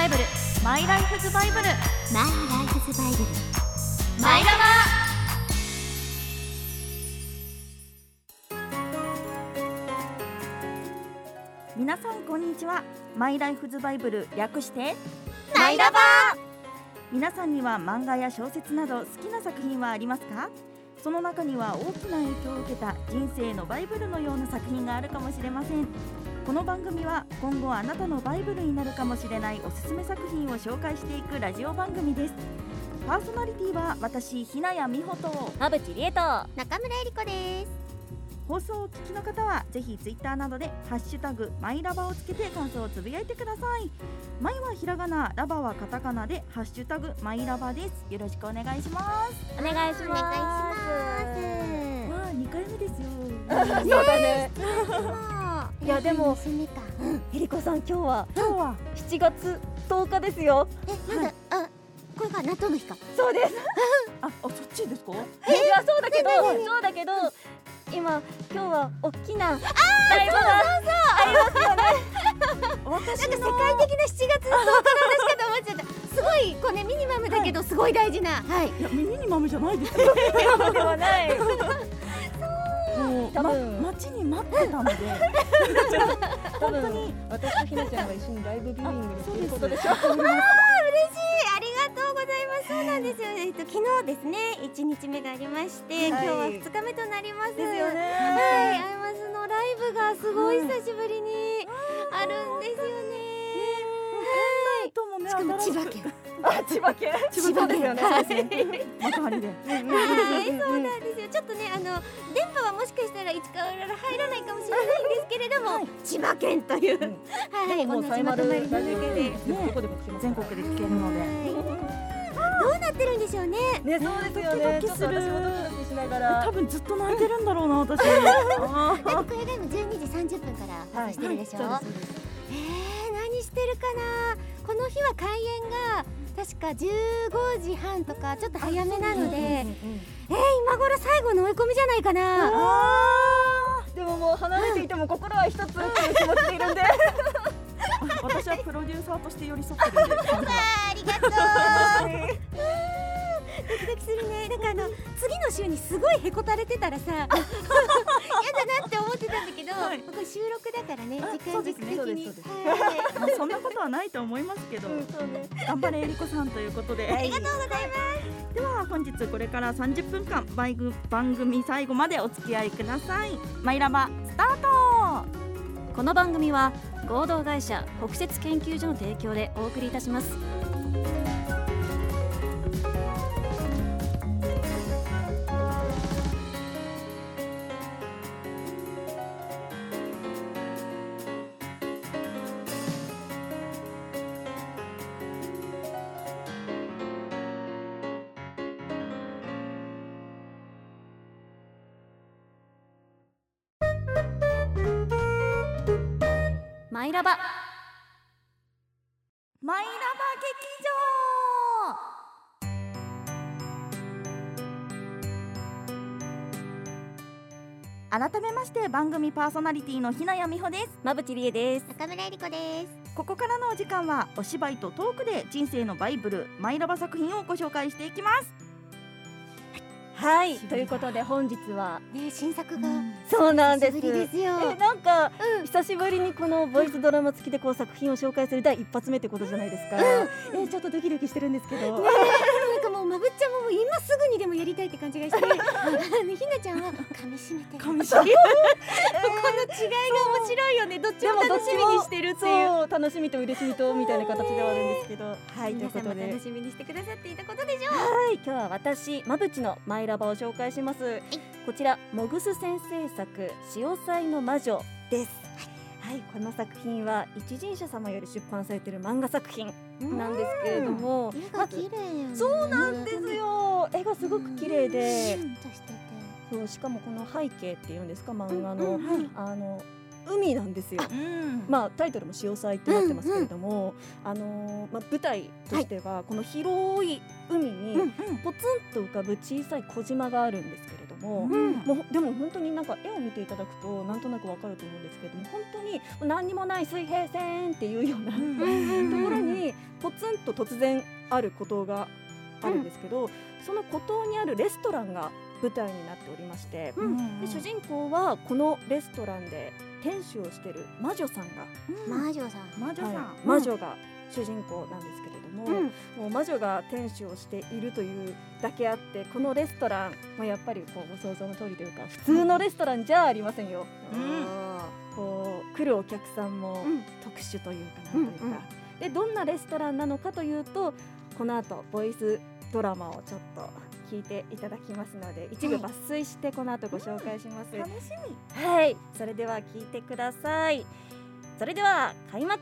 バイブルマイライフズバイブルマイライフズバイブルマイラ皆さんこんにちは。マイライフズバイブル略してマイラバ皆さんには漫画や小説など好きな作品はありますか？その中には大きな影響を受けた人生のバイブルのような作品があるかもしれませんこの番組は今後あなたのバイブルになるかもしれないおすすめ作品を紹介していくラジオ番組です。パーソナリティは私ひなやみほと。馬淵理恵と。中村えり子です放送をお聞きの方はぜひツイッターなどでハッシュタグマイラバをつけて感想をつぶやいてください。マイはひらがなラバはカタカナでハッシュタグマイラバです。よろしくお願いします。お願いしお願いします。わあ二回目ですよ。そうだね やでも娘かえりこさん今日は今日は？7月10日ですよ。えまだあこれが納豆の日か？そうです。ああそっちですか？いやそうだけどそうだけど今今日は大きなライブがありますよね。私なんか世界的な7月10日の話かと思っちゃった。すごいこうねミニマムだけどすごい大事な。はい。いやミニマムじゃないですよ。ではない多分ま、待ちに待ってたので。多分私とひなちゃんが一緒にライブビューイングにすることでしょ。あ嬉しい。ありがとうございます。そうなんですよえっと昨日ですね1日目がありまして、はい。今日は2日目となります。ですよね。はい。アイマスのライブがすごい久しぶりにあるんですよね。ともねしかも千葉県。あ 千葉県。千葉県。ですよね。はい。幕張で。はい、そうの電波はもしかしたら市川浦ら入らないかもしれないんですけれども、千葉県という、うん。はい、もうサイマルラジオ同じまとまりで。続ね。全国で聞けるので。はいどうなってるんでしょうね。ねそうですよね。ドキドキしながら。多分ずっと泣いてるんだろうな私。あなんかこれが今12時30分から放送してるでしょ。はえー、何してるかな。この日は開演が確か15時半とかちょっと早めなので、えー、今頃最後の追い込みじゃないかな。でももう離れていても心は一つっていう気持ちでいるんで。私はプロデューサーとして寄り添ってるんで。ありがとう。ドキドキするね。なんかあの次の週にすごいへこたれてたらさ、やだなって思ってたんだけど、はい。これ収録だからね、あ時間そうですね。軸的に。そうです。はい。まあそんなことはないと思いますけどそうね。頑張れえりこさんということで。ありがとうございます。では本日これから30分間番組最後までお付き合いください。マイラバスタート。この番組は合同会社北雪研究所の提供でお送りいたします番組パーソナリティのひなやみほです。馬淵理恵です。中村えり子です。ここからのお時間はお芝居とトークで人生のバイブルマイラバ作品をご紹介していきます。はい。ということで本日はね、新作がそうなんです。久しぶりですよ。えなんかうん。久しぶりにこのボイスドラマ付きでこう作品を紹介する第一発目ってことじゃないですか、えちょっとドキドキしてるんですけど、なんかもうまぶっちゃんも今すぐにでもやりたいって感じがして、ひなちゃんは噛み締めてる。噛み締め。この違いが面白いよね。どっちも楽しみにしてるっていう。楽しみと嬉しみとみたいな形ではあるんですけど。はいという皆さんもことで。楽しみにしてくださっていたことでしょう。はい。今日は私まぶちのマイラバを紹介します。こちらモグス先生作潮祭の魔女です。はい。この作品は一人社様より出版されている漫画作品なんですけれども絵が綺麗。そうなんですよ。絵がすごく綺麗で。そうしかもこの背景っていうん。ですか漫画の、あの海なん。ですよ。うん。まあタイトルも潮祭ってなってますけれども、あのーまあ舞台としてはこの広い海にうん。ポツンと浮かぶ小さい小島があるん。ですけれども、うん。もうでも本当になんか絵を見ていただくとなんとなくわかると思うんですけれども本当に何にもない水平線っていうような、うん。ところにポツンと突然ある孤島があるんですけど、その孤島にあるレストランが舞台になっておりまして、うん。で主人公はこのレストランで店主をしている魔女さんが、うん。魔女さん。魔女さん、はい魔女が主人公なんですけも、うんもう魔女が店主をしているというだけあってこのレストラン、まあ、やっぱりこうご想像の通りというか普通のレストランじゃありませんよ。うんこう来るお客さんもうん特殊というかなんというか、うんうんでどんなレストランなのかというとこの後ボイスドラマをちょっと聞いていただきますので一部抜粋してこの後ご紹介します。楽しみはい、それでは聞いてください。それでは開幕。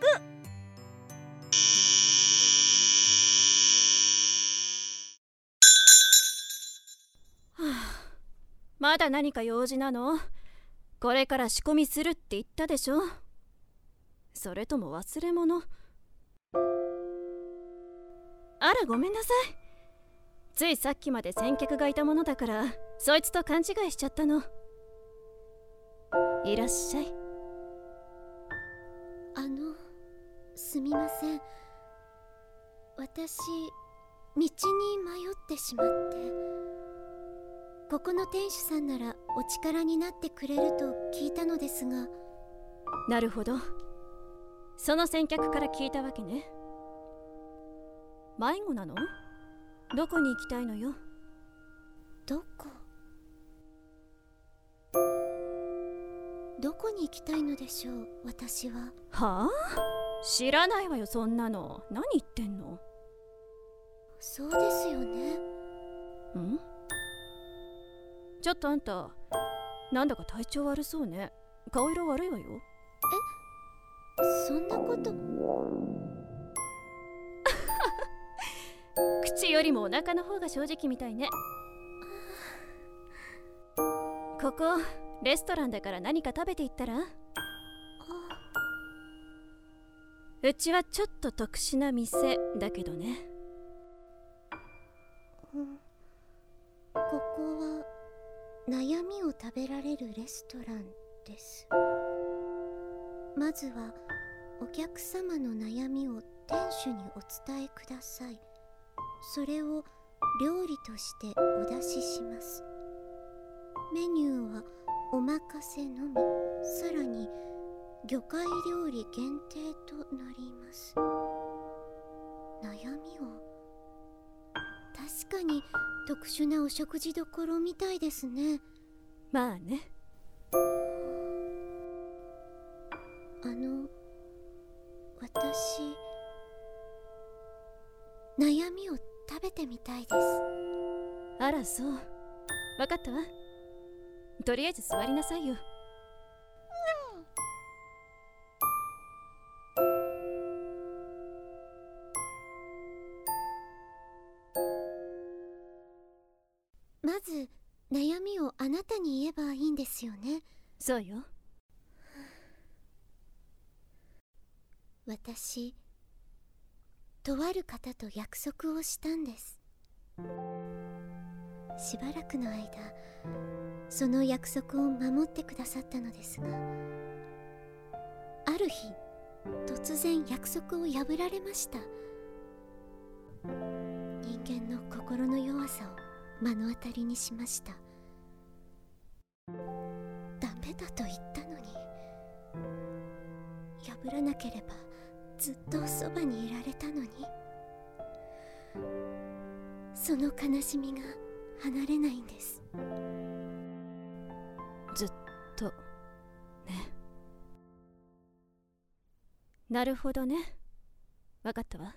まだ何か用事なの？これから仕込みするって言ったでしょ？それとも忘れ物？あらごめんなさい。ついさっきまで先客がいたものだからそいつと勘違いしちゃったの。いらっしゃい。あのすみません。私道に迷ってしまって。ここの店主さんならお力になってくれると聞いたのですが。なるほど。その先客から聞いたわけね。迷子なの？どこに行きたいのよ？どこ？どこに行きたいのでしょう私は。はあ？知らないわよそんなの。何言ってんの？そうですよね。ん？ちょっとあんたなんだか体調悪そうね。顔色悪いわよ。そんなこと？口よりもお腹の方が正直みたいね。ここレストランだから何か食べていったら？うちはちょっと特殊な店だけどね。うん悩みを食べられるレストランです。まずはお客様の悩みを店主にお伝えください。それを料理としてお出しします。メニューはお任せのみ。さらに魚介料理限定となります。悩みを確かに特殊なお食事どころみたいですね。まあね。あの私悩みを食べてみたいです。あらそう。わかったわ。とりあえず座りなさいよ私とある方と約束をしたんです。しばらくの間その約束を守ってくださったのですがある日突然約束を破られました。人間の心の弱さを目の当たりにしました。ダメだと言ったのに破らなければずっとそばにいられたのに。その悲しみが離れないんです。ずっとね。なるほどね。わかったわ。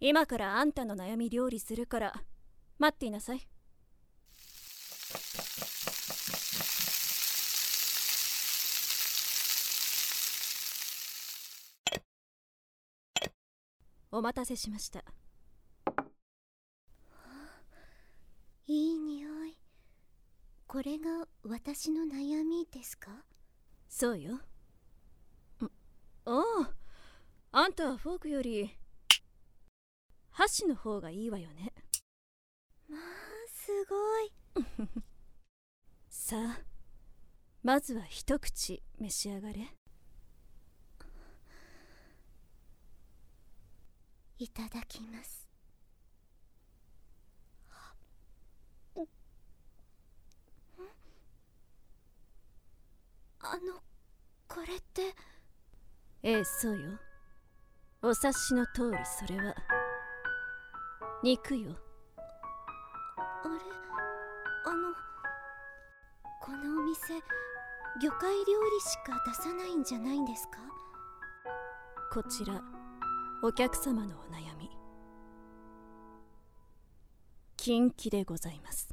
今からあんたの悩み料理するから待っていなさいお待たせしました。いい匂い。これが私の悩みですか？そうよ。ん。おおあんたはフォークより箸の方がいいわよね。まあすごい。さあまずは一口召し上がれいただきます。あのこれって。ええそうよ。お察しの通りそれは。肉よ。あれあのこのお店魚介料理しか出さないんじゃないんですか？こちらお客様のお悩み。禁忌でございます。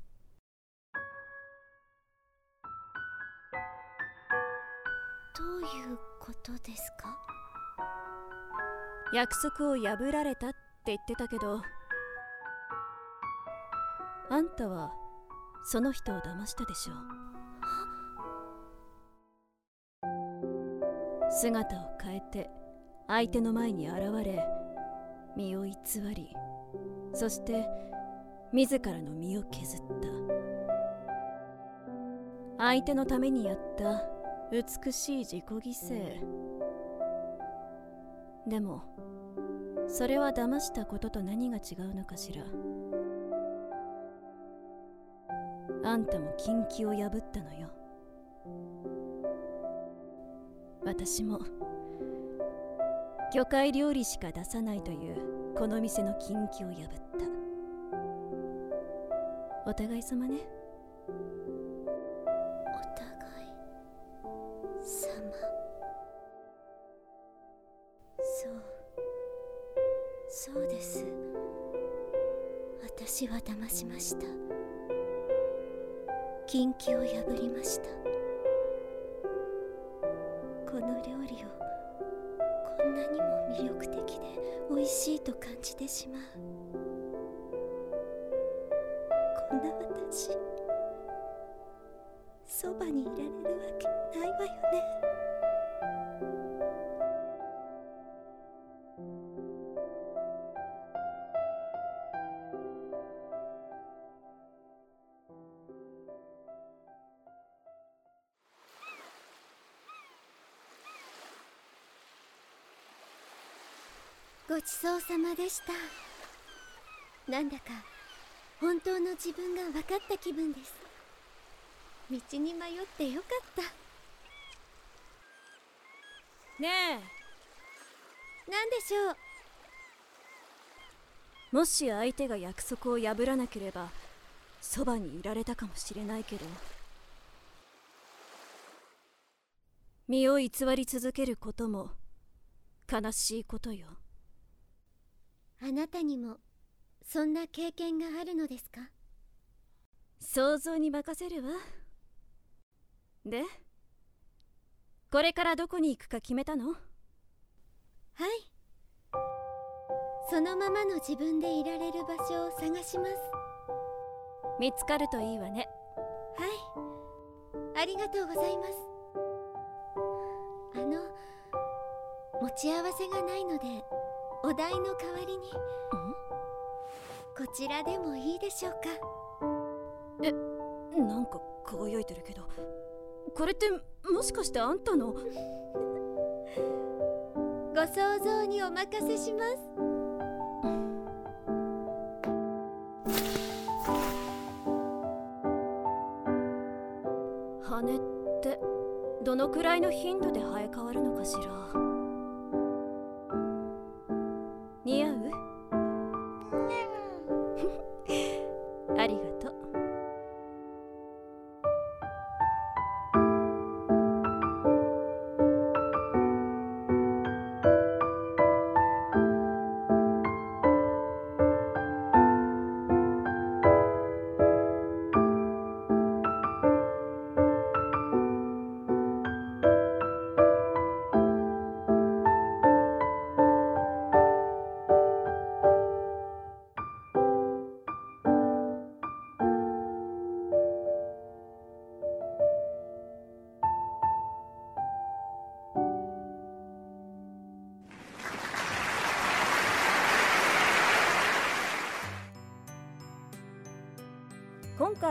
どういうことですか？約束を破られたって言ってたけどあんたはその人を騙したでしょう。姿を変えて相手の前に現れ身を偽りそして自らの身を削った。相手のためにやった美しい自己犠牲。でもそれは騙したことと何が違うのかしら。あんたも禁忌を破ったのよ。私も魚介料理しか出さないというこの店の禁忌を破った。お互い様ね。私そばにいられるわけないわよね。ごちそうさまでした。なんだか本当の自分が分かった気分です。道に迷ってよかった。ね何でしょう？えもし相手が約束を破らなければそばにいられたかもしれないけど。身を偽り続けることも悲しいことよ。あなたにもそんな経験があるのですか？想像に任せるわ。でこれからどこに行くか決めたの？はい。そのままの自分でいられる場所を探します。見つかるといいわね。はい。ありがとうございます。あの持ち合わせがないのでお題の代わりにこちらでもいいでしょうか？なんか輝いてるけど。これってもしかしてあんたの？ご想像にお任せします。羽ってどのくらいの頻度で生え変わるのかしら？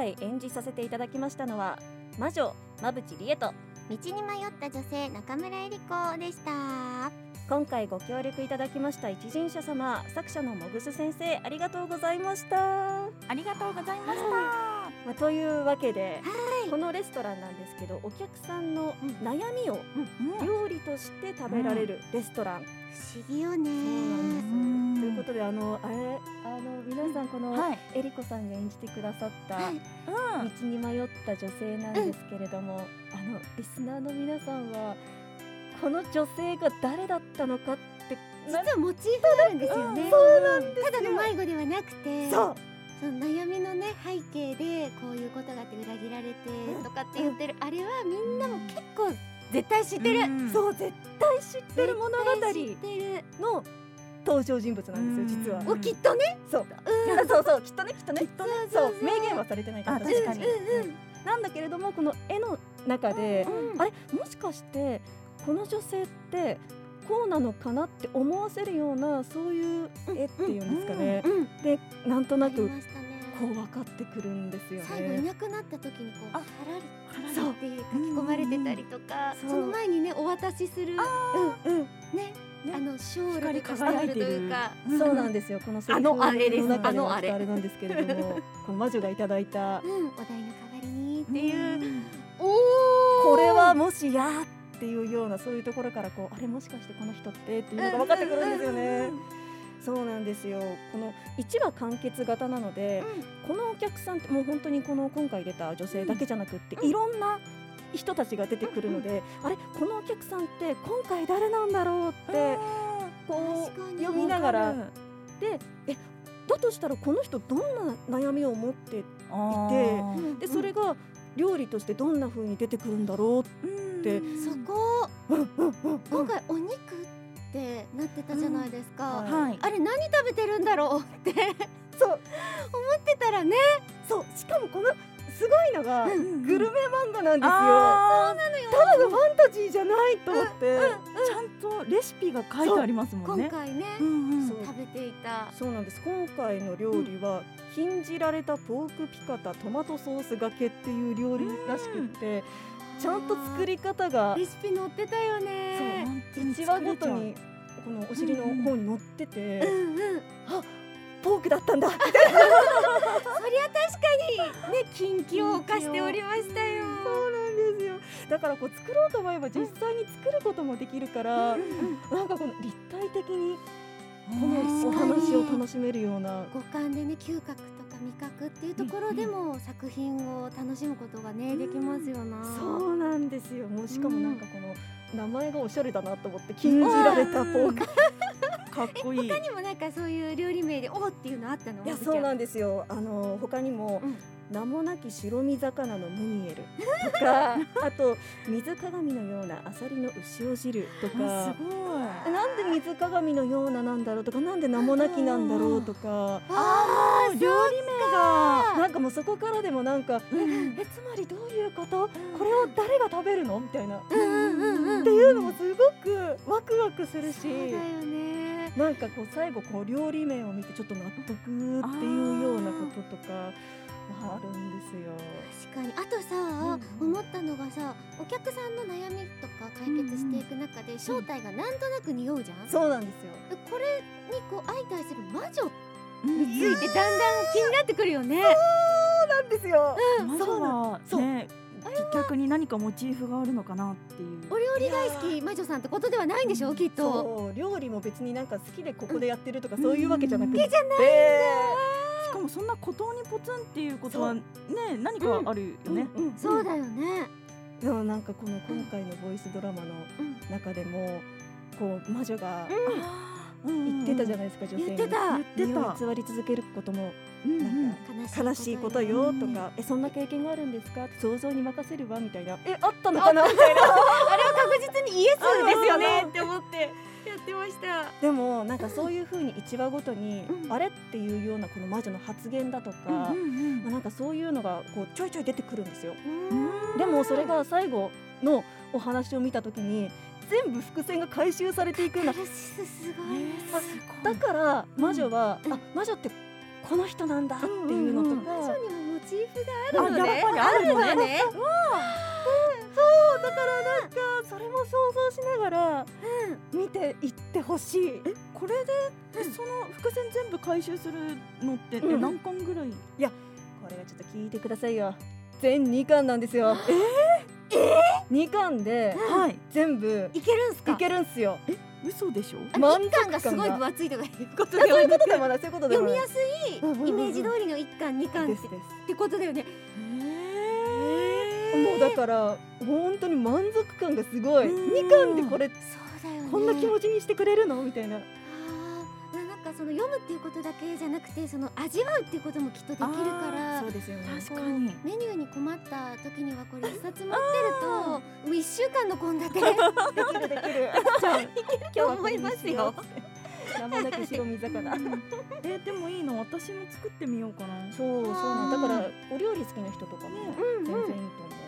回演じさせていただきましたのは魔女馬淵理恵と道に迷った女性中村えり子でした。今回ご協力いただきました一人者様作者のもぐす先生ありがとうございました、ありがとうございました。まあ、というわけで、このレストランなんですけどお客さんの悩みをうん。料理として食べられるレストラン、不思議よね。そうなんです。うんということであのあれあの皆さんこの、はい。えりこさんが演じてくださった、はい。道に迷った女性なんですけれども、あのリスナーの皆さんはこの女性が誰だったのかって実はモチーフがあるんですよね、うん。そうなんですよ。ただの迷子ではなくてそう。その悩みのね背景でこういうことがあって裏切られてとかって言ってるあれはみんなも結構絶対知ってる、うん。そう絶対知ってる物語の登場人物なんですよ実は。うん。おきっとね。そう。うん。そうそう。きっとねきっとね。そうそう。明言はされてないからあ確かに。なんだけれどもこの絵の中で、うんあれ？もしかしてこの女性ってこうなのかなって思わせるようなそういう絵っていうんですかね、うんでなんとあなくこう分かってくるんですよ最後いね。なくなった時にこうあはらりそう。って書き込まれてたりとかその前にねお渡しするうんうん。ねねあのショールで光り飾ってる輝いていうかそうなんですよ。このセリフあのあれです。の中ではあのあれ。なんですけれども。この魔女がいただいた。うん。お題の代わりにっていう。うん。おおこれはもしやっていうようなそういうところからこうあれもしかしてこの人ってっていうのが分かってくるんですよね。そうなんですよ。この1話完結型なので、このお客さんってもう本当にこの今回出た女性だけじゃなくって、いろんな人たちが出てくるので、あれこのお客さんって今回誰なんだろうってこう読みながら。でえだとしたらこの人どんな悩みを持っていでそれが料理としてどんな風に出てくるんだろでそこ。う、うんうんうん。今回お肉ってなってたじゃないですか、はい。あれ何食べてるんだろうって。そう。思ってたらね。そう。しかもこのすごいのが、うんグルメ漫画なんですよ。あただのファンタジーじゃないと思って、ーちゃんとレシピが書いてありますもんね。今回ね、食べていた。そうなんです。今回の料理は、禁じられたポークピカタトマトソースがけっていう料理らしくって、ちゃんと作り方がレシピ載ってたよそうね本当に1話ごとにこのお尻の方に乗ってて、うんうんポークだったんだ。そりゃ確かに。ね近畿を犯しておりましたよ。そうなんですよ。だからこう作ろうと思えば実際に作ることもできるから、なんかこの立体的にこのお話を楽しめるような。五感でね嗅覚とか味覚っていうところでも作品を楽しむことがねできますよな。そうなんですよ。もうしかもなんかこの名前がおしゃれだなと思って禁じられたポークかっこいい。他にもなんかそういう料理名でおーっていうのあったの？いやそうなんんですよ。あの他にも、うん。名もなき白身魚のムニエルとか あと水鏡のようなアサリの牛尾汁とか。あすごい。なんで水鏡のようななんだろうとかなんで名もなきなんだろうとか。あー料理名が。なんかもうそこからでもなんかええつまりどういうこと？これを誰が食べるの？みたいな。っうんうんうんうん。ていうのもすごくワクワクするし。そうだよねなんかこう最後こう料理名を見てちょっと納得っていうようなこととかはあるんですよ。確かに。あとさ、思ったのがさお客さんの悩みとか解決していく中で正体がなんとなく匂うじゃん、そうなんですよ。でこれにこう相対する魔女うんについてだんだん気になってくるよね。そうなんですよ。魔女はそうね逆に何かモチーフがあるのかなっていう。お料理大好き魔女さんってことではないんでしょきっと。そう。料理も別になんか好きでここでやってるとかそういうわけじゃなくて、うん。じゃないしかもそんな孤島にポツンっていうことはね何かあるよね。う。んうんそうだよね。でもなんかこの今回のボイスドラマのうん。中でもこう魔女が言言ってたじゃないですか、女性に。言ってた言ってた。偽り続けることもうんなんか悲悲しいことよとうんか、えそんな経験があるんですか？想像に任せるわみたいな。えあったのかなみたいな。あ れは確実にイエスですよねって思ってやってました。でもなんかそういう風に1話ごとに、うん。あれっていうようなこの魔女の発言だとか、まあなんかそういうのがこうちょいちょい出てくるんですよ。でもそれが最後のお話を見た時に全部伏線が回収されていくんだすごいね。だから魔女は、うん。あ魔女ってこの人なんだっていうのとか、魔女にもモチーフがあるのね。あるのね。ね。そうだからなんかそれも想像しながら見ていってほしい。え？これで、その伏線全部回収するのって、うん何巻ぐらい？これはちょっと聞いてくださいよ。全2巻なんですよ。え？ー、2巻ではい。全部いけるんすか？いけるんすよ。嘘でしょ？あ満巻がすごい分厚いとかいうことあそういうではなくことでもない。そういうことでもない。読みやすいイメージ通りの一巻二巻ってですです。ってことだよね。へもうだから本当に満足感がすごい。うん。2巻でこれそうだよね。こんな気持ちにしてくれるの？みたいなその読むっていうことだけじゃなくてその味わうっていうこともきっとできるからそうですよね。確かに。メニューに困った時にはこれ一冊持ってると もう一週間の献立で きるできる。じゃあいけると思いますよ。生なき白身魚。えでもいいの？私も作ってみようかな。そうそうなんだ。からお料理好きな人とかもうん。全然いいと思うもう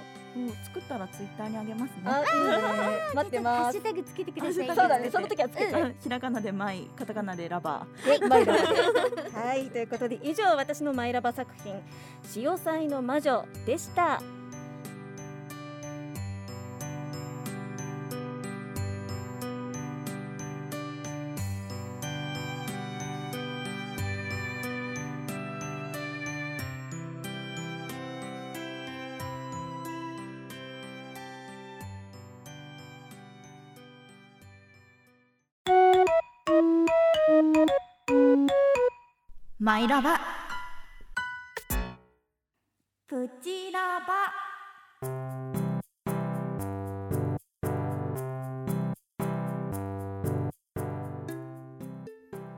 作ったらツイッターにあげますね。あいいね。待ってます。ハッシュタグつけてください。そうだね。その時はつけて。あひらがなでマイカタカナでラバはい、マイラバはい、ということで以上私のマイラバ作品「潮騒の魔女」でした。マイラバ。プチラバ。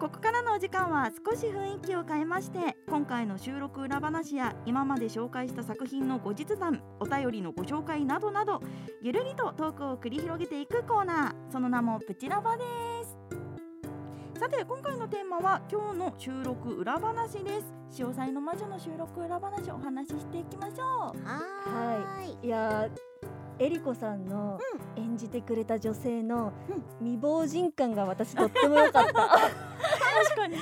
ここからのお時間は少し雰囲気を変えまして今回の収録裏話や今まで紹介した作品の後日談お便りのご紹介などなどゆるりとトークを繰り広げていくコーナー。その名もプチラバです。さて今回のテーマは今日の収録裏話です。潮騒の魔女の収録裏話をお話ししていきましょう。はーい。いやーえりこさんの演じてくれた女性の未亡人感が私とっても良かった。確かに。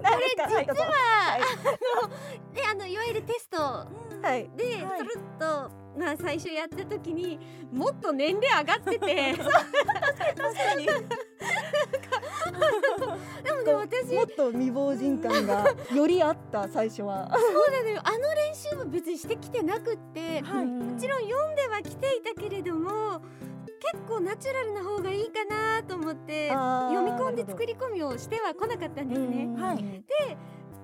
なんですか？はいどうぞ。であのいわゆるテストはい。で、はい。そるっとまあ最初やった時にもっと年齢上がってて。確かに私。もっと未亡人感が よりあった最初は。そうなのよ。あの練習も別にしてきてなくって、はい。ももちろん読んではきていたけれども結構ナチュラルな方がいいかなと思って読み込んで作り込みをしては来なかったんですね。はい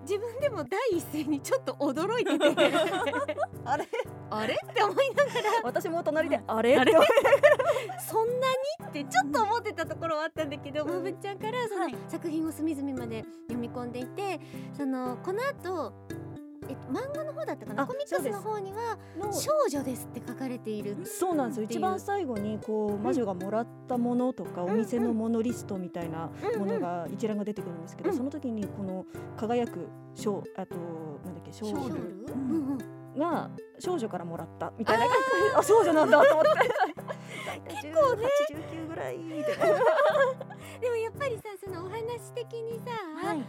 自分でも第一声にちょっと驚いてて。あれ？あれ？って思いながら。私も隣であれ？あれ？そんなに？ってちょっと思ってたところはあったんだけど、まぶっちゃんからその、はい。作品を隅々まで読み込んでいてそのこの後え漫画の方だったかな？あコミックスの方にはの少女ですって書かれている。そうなんですよ。一番最後にこう魔女がもらったものとか、んお店のものリストみたいなものが一覧が出てくるんですけど、うん。その時にこの輝く少あとなんだっけ少ショー女ルが少女からもらったみたいな。感あ 少女なんだと思って。結構ね。89ぐらいみたいな。でもやっぱりさそのお話的にさ、はい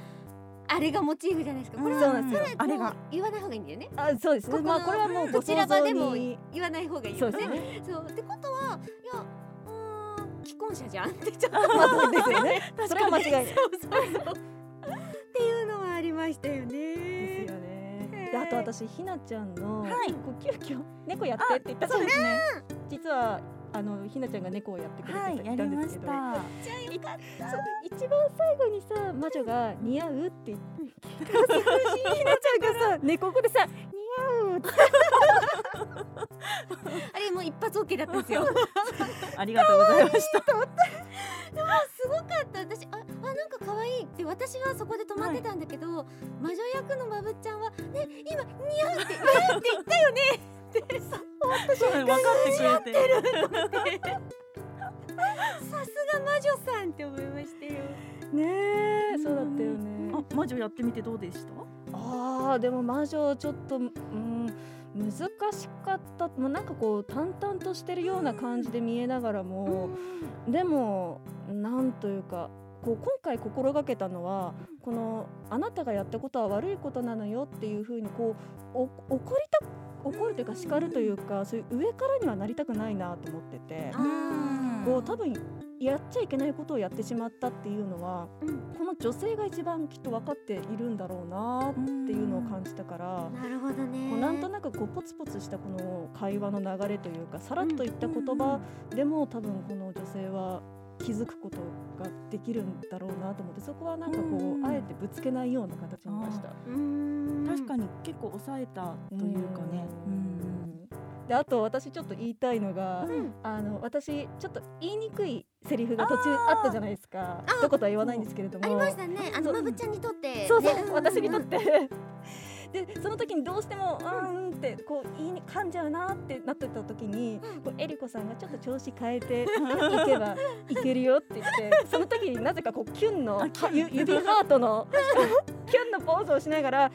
あれがモチーフじゃないですか。これはそうなんそれあれが。言わない方がいいんだよね。あそうですここまあこれはもうごこちら場でもに言わない方がいいよね。そうですね。そう。ってことはいやうーん 既婚者じゃんってちょっとまあですよね。それは間違いない。そうそうそう。っていうのはありましたよね。ですよね。であと私ひなちゃんの、はい。こう急遽猫やってって言ったじゃそうですね。実はあのひなちゃんが猫をやってくれてたんりですけど、ました。一番最後にさ魔女が似合うって言って。ひなちゃんがさ猫語でさ似合うって。あれもう一発 OK だったんですよ。ありがとうございました。すごかった。私ああなんか可愛い。って私はそこで止まってたんだけど、魔女役のまぶっちゃんはね今似合うって似合うって言ったよね。ってさそう分かって。くれて。さすが魔女さんって思いましたよ。ねえそうだったよね。あ魔女やってみてどうでした？あーでも魔女ちょっとうん難しかった。もうなんかこう淡々としてるような感じで見えながらも、でもなんというかこう今回心がけたのはこのあなたがやったことは悪いことなのよっていうふうにこうお怒りた怒るというか叱るというかそういう上からにはなりたくないなと思っててうん。こう多分やっちゃいけないことをやってしまったっていうのはうん。この女性が一番きっと分かっているんだろうなっていうのを感じたから。なるほどね。こうなんとなくこうポツポツしたこの会話の流れというかさらっと言った言葉でも多分この女性は気づくことができるんだろうなと思ってそこはなんかこうん。うあえてぶつけないような形にいました。確かに結構抑えたというかね。うん。であと私ちょっと言いたいのが、うん。あの私ちょっと言いにくいセリフが途中あったじゃないですか。あー。一言は言わないんですけれども。ありましたね。あのまぶちゃんにとってそうそう、私にとって。でその時にどうしても「うん」ってこう言いに噛んじゃうなってなってた時に、うん。こうえりこさんがちょっと調子変えて いけばいけるよって言ってその時になぜかこうキュンの指ハートの キュンのポーズをしながら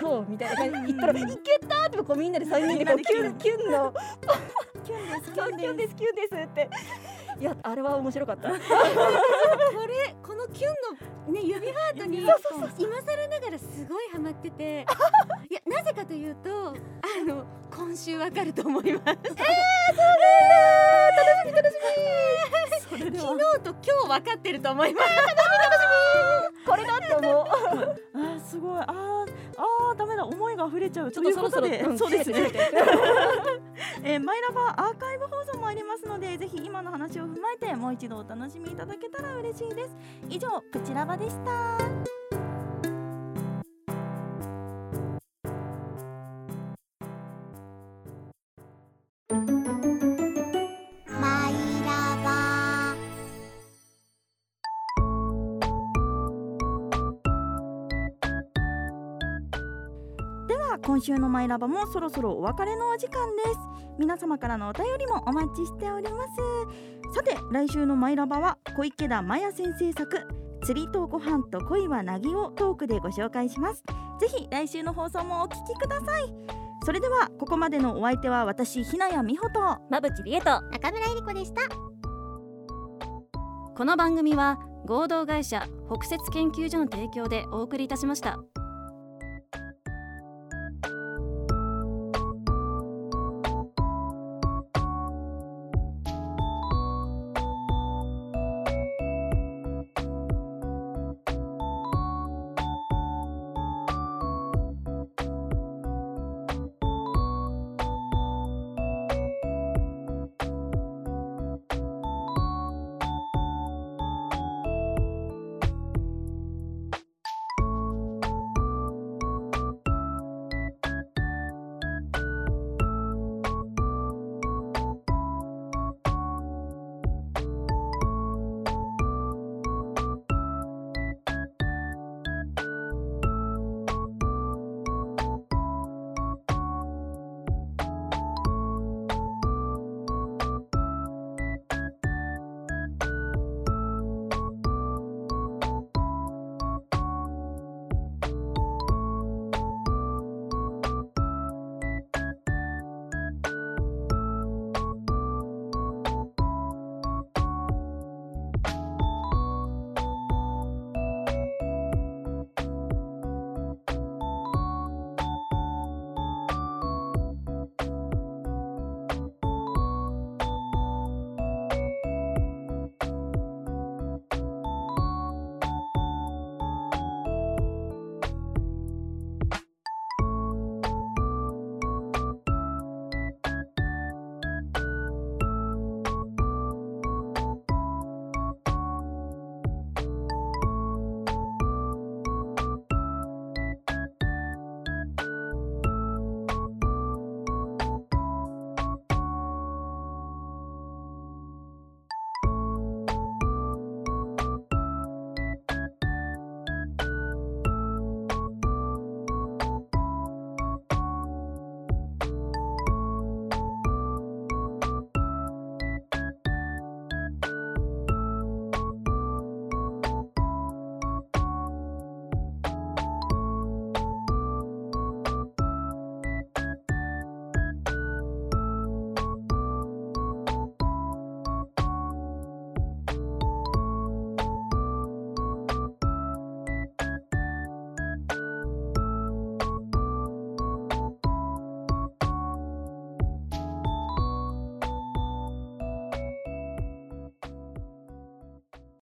こうみたいな感じで言ったら「いけた!」ってこうみんなで3人でこうキュン。キュンの キュンですキュンですキュンですっていやあれは面白かった。これこのキュンのね指ハートに今更ながらすごいハマってて。いやなぜかというとあの今週わかると思います。それでは昨日と今日わかってると思います。これだって思う。あーすごい。あーあーダメだ。思いが溢れちゃう。ちょっとそろそろそうですね。えーマイラバアーカイブ放送もありますのでぜひ今の話を踏まえてもう一度お楽しみいただけたら嬉しいです。以上プチラバでした今週のマイラバもそろそろお別れのお時間です。皆様からのお便りもお待ちしております。さて来週のマイラバは小池田真也先生作釣りとご飯と恋はなぎをトークでご紹介します。ぜひ来週の放送もお聞きください。それではここまでのお相手は私ひなやみほとまぶちりえと中村えり子でした。この番組は合同会社北雪研究所の提供でお送りいたしました。